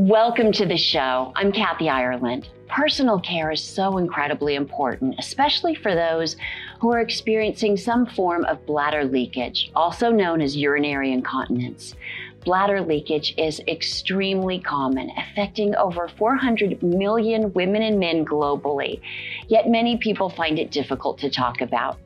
Welcome to the show. I'm Kathy Ireland. Personal care is so incredibly important, especially for those who are experiencing some form of bladder leakage, also known as urinary incontinence. Bladder leakage is extremely common, affecting over 400 million women and men globally, yet many people find it difficult to talk about.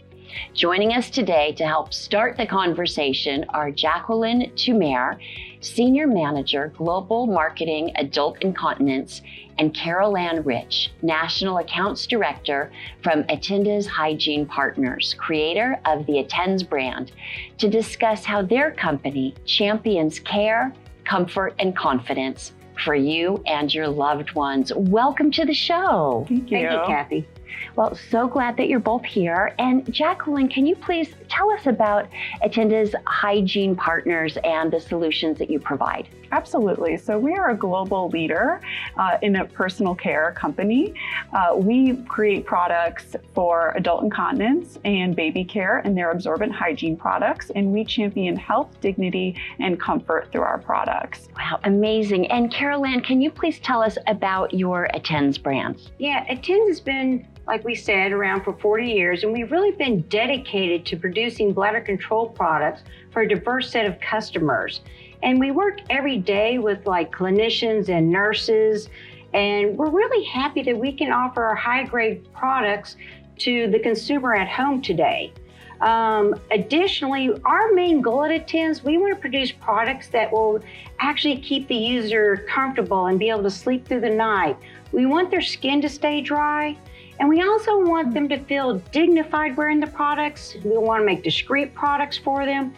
Joining us today to help start the conversation are Jacqueline Tumare, Senior Manager, Global Marketing Adult Incontinence, and Carol Ann Rich, National Accounts Director from Attindas Hygiene Partners, creator of the Attends brand, to discuss how their company champions care, comfort, and confidence for you and your loved ones. Welcome to the show. Thank you. Thank you, Kathy. Well, so glad that you're both here. And Jacqueline, can you please tell us about Attindas hygiene partners and the solutions that you provide? Absolutely. So, we are a global leader uh, in a personal care company. Uh, we create products for adult incontinence and baby care and their absorbent hygiene products, and we champion health, dignity, and comfort through our products. Wow, amazing. And Carol Ann, can you please tell us about your Attends brands? Yeah, Attends has been like we said, around for 40 years, and we've really been dedicated to producing bladder control products for a diverse set of customers. And we work every day with like clinicians and nurses, and we're really happy that we can offer our high grade products to the consumer at home today. Um, additionally, our main goal at Attends, we want to produce products that will actually keep the user comfortable and be able to sleep through the night. We want their skin to stay dry. And we also want them to feel dignified wearing the products. We want to make discreet products for them.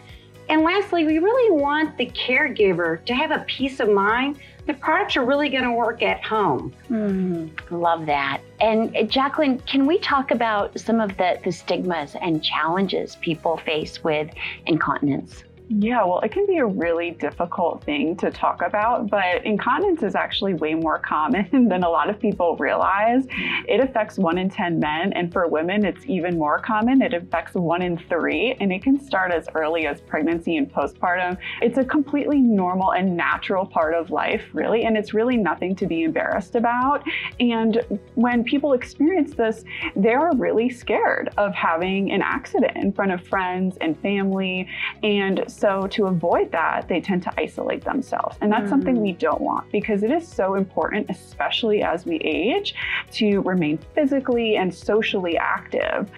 And lastly, we really want the caregiver to have a peace of mind the products are really going to work at home. Mm, love that. And uh, Jacqueline, can we talk about some of the, the stigmas and challenges people face with incontinence? Yeah, well, it can be a really difficult thing to talk about, but incontinence is actually way more common than a lot of people realize. It affects one in 10 men, and for women, it's even more common. It affects one in three, and it can start as early as pregnancy and postpartum. It's a completely normal and natural part of life, really, and it's really nothing to be embarrassed about. And when people experience this, they're really scared of having an accident in front of friends and family. And so to avoid that, they tend to isolate themselves. And that's mm. something we don't want because it is so important, especially as we age, to remain physically and socially active.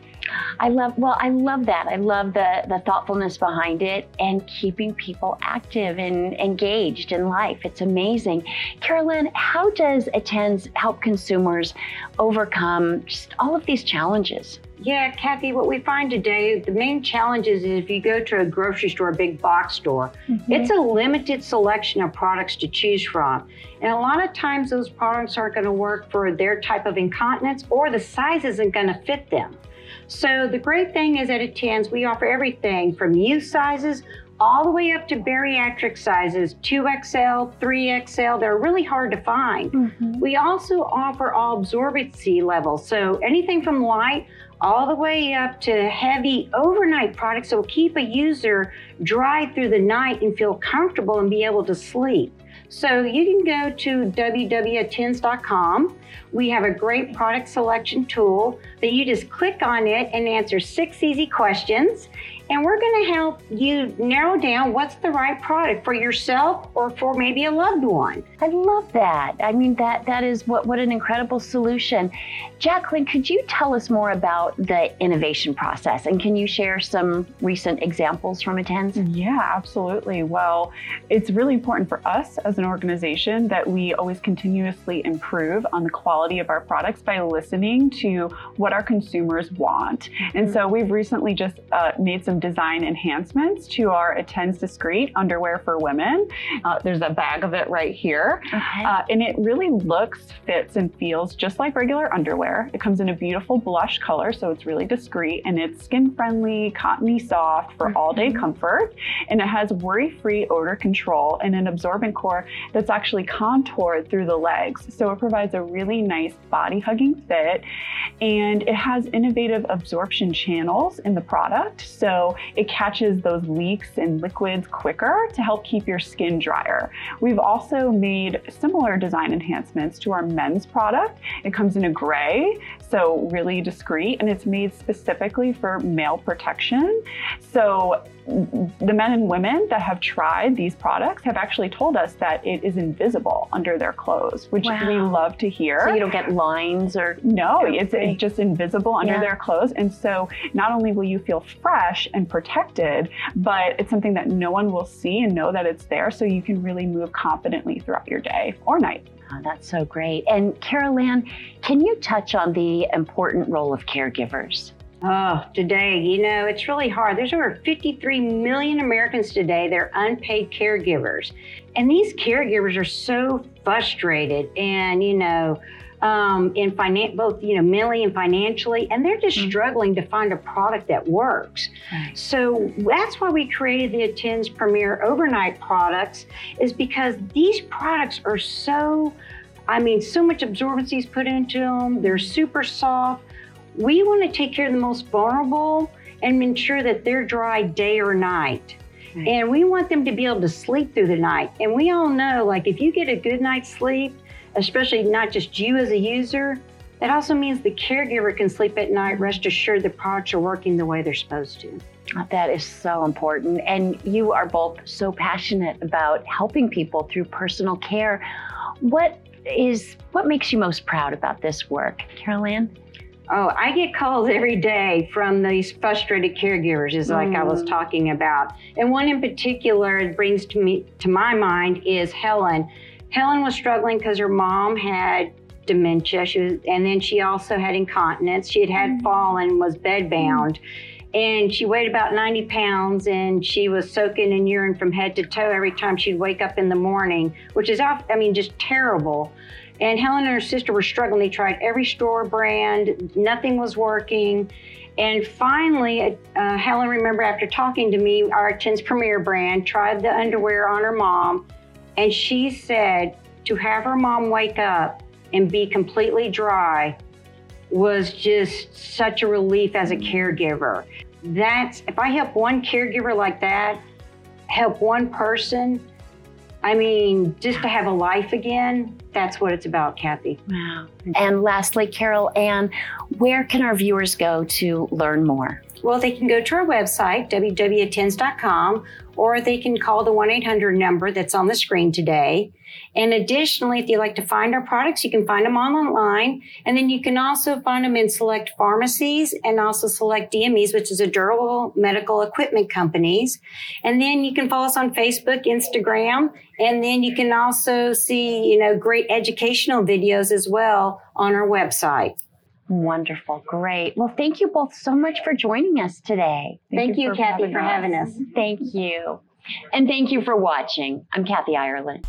I love well, I love that. I love the the thoughtfulness behind it and keeping people active and engaged in life. It's amazing. Carol Ann, how does Attends help consumers overcome just all of these challenges? Yeah, Kathy, what we find today, the main challenges is if you go to a grocery store, a big box store, mm-hmm. it's a limited selection of products to choose from. And a lot of times those products aren't going to work for their type of incontinence or the size isn't going to fit them. So the great thing is at Attends, we offer everything from youth sizes all the way up to bariatric sizes 2XL, 3XL. They're really hard to find. Mm-hmm. We also offer all absorbency levels. So anything from light all the way up to heavy overnight products that will keep a user dry through the night and feel comfortable and be able to sleep. So you can go to www.attends.com. We have a great product selection tool that you just click on it and answer six easy questions and we're going to help you narrow down what's the right product for yourself or for maybe a loved one. I love that. I mean that that is what what an incredible solution. Jacqueline, could you tell us more about the innovation process and can you share some recent examples from Attends? Yeah, absolutely. Well, it's really important for us as an organization that we always continuously improve on the quality of our products by listening to what our consumers want. And mm-hmm. so we've recently just uh, made some design enhancements to our Attends Discreet underwear for women. Uh, there's a bag of it right here. Okay. Uh, and it really looks, fits, and feels just like regular underwear. It comes in a beautiful blush color, so it's really discreet and it's skin friendly, cottony soft for mm-hmm. all day comfort. And it has worry free odor control and an absorbent core that's actually contoured through the legs. So it provides a really nice body hugging fit and it has innovative absorption channels in the product. So it catches those leaks and liquids quicker to help keep your skin drier. We've also made similar design enhancements to our men's product. It comes in a gray, so really discreet, and it's made specifically for male protection. So the men and women that have tried these products have actually told us that it is invisible under their clothes, which wow. we love to hear. So you don't get lines or no, it's, it's, just invisible under yeah. their clothes, and so not only will you feel fresh and protected, but it's something that no one will see and know that it's there, so you can really move confidently throughout your day or night. Oh, that's so great. And Carol Ann, can you touch on the important role of caregivers? Oh, today, you know, it's really hard. There's over 53 million Americans today that are unpaid caregivers. And these caregivers are so frustrated and, you know, um, in finan- both you know mentally and financially, and they're just mm-hmm. struggling to find a product that works. Right. So that's why we created the Attends Premier Overnight products, is because these products are so, I mean, so much absorbency is put into them. They're super soft we want to take care of the most vulnerable and ensure that they're dry day or night. Right. And we want them to be able to sleep through the night. And we all know, like, if you get a good night's sleep, especially not just you as a user, that also means the caregiver can sleep at night, rest assured the products are working the way they're supposed to. That is so important. And you are both so passionate about helping people through personal care. What is what makes you most proud about this work, Carol Ann? Oh, I get calls every day from these frustrated caregivers, is like mm. I was mm. talking about. And one in particular brings to me to my mind is Helen. Helen was struggling because her mom had dementia. She was, and then she also had incontinence. She had had mm. fallen, was bedbound. Mm. And she weighed about 90 pounds and she was soaking in urine from head to toe every time she'd wake up in the morning, which is, I mean, just terrible. And Helen and her sister were struggling. They tried every store brand, nothing was working. And finally, uh, Helen, remember after talking to me, our Attends Premier brand tried the underwear on her mom. And she said to have her mom wake up and be completely dry was just such a relief as a caregiver. That's, if I help one caregiver like that, help one person, I mean, just to have a life again, that's what it's about, Kathy. Wow. And lastly, Carol Ann, where can our viewers go to learn more? Well, they can go to our website, www.attends.com, or they can call the 1 800 number that's on the screen today. And additionally, if you like to find our products, you can find them online. And then you can also find them in select pharmacies and also select DMEs, which is a durable medical equipment companies. And then you can follow us on Facebook, Instagram, and then you can also see, you know, great educational videos as well on our website. Wonderful. Great. Well, thank you both so much for joining us today. Thank, thank you, you Kathy, having for having us. Thank you. And thank you for watching. I'm Kathy Ireland.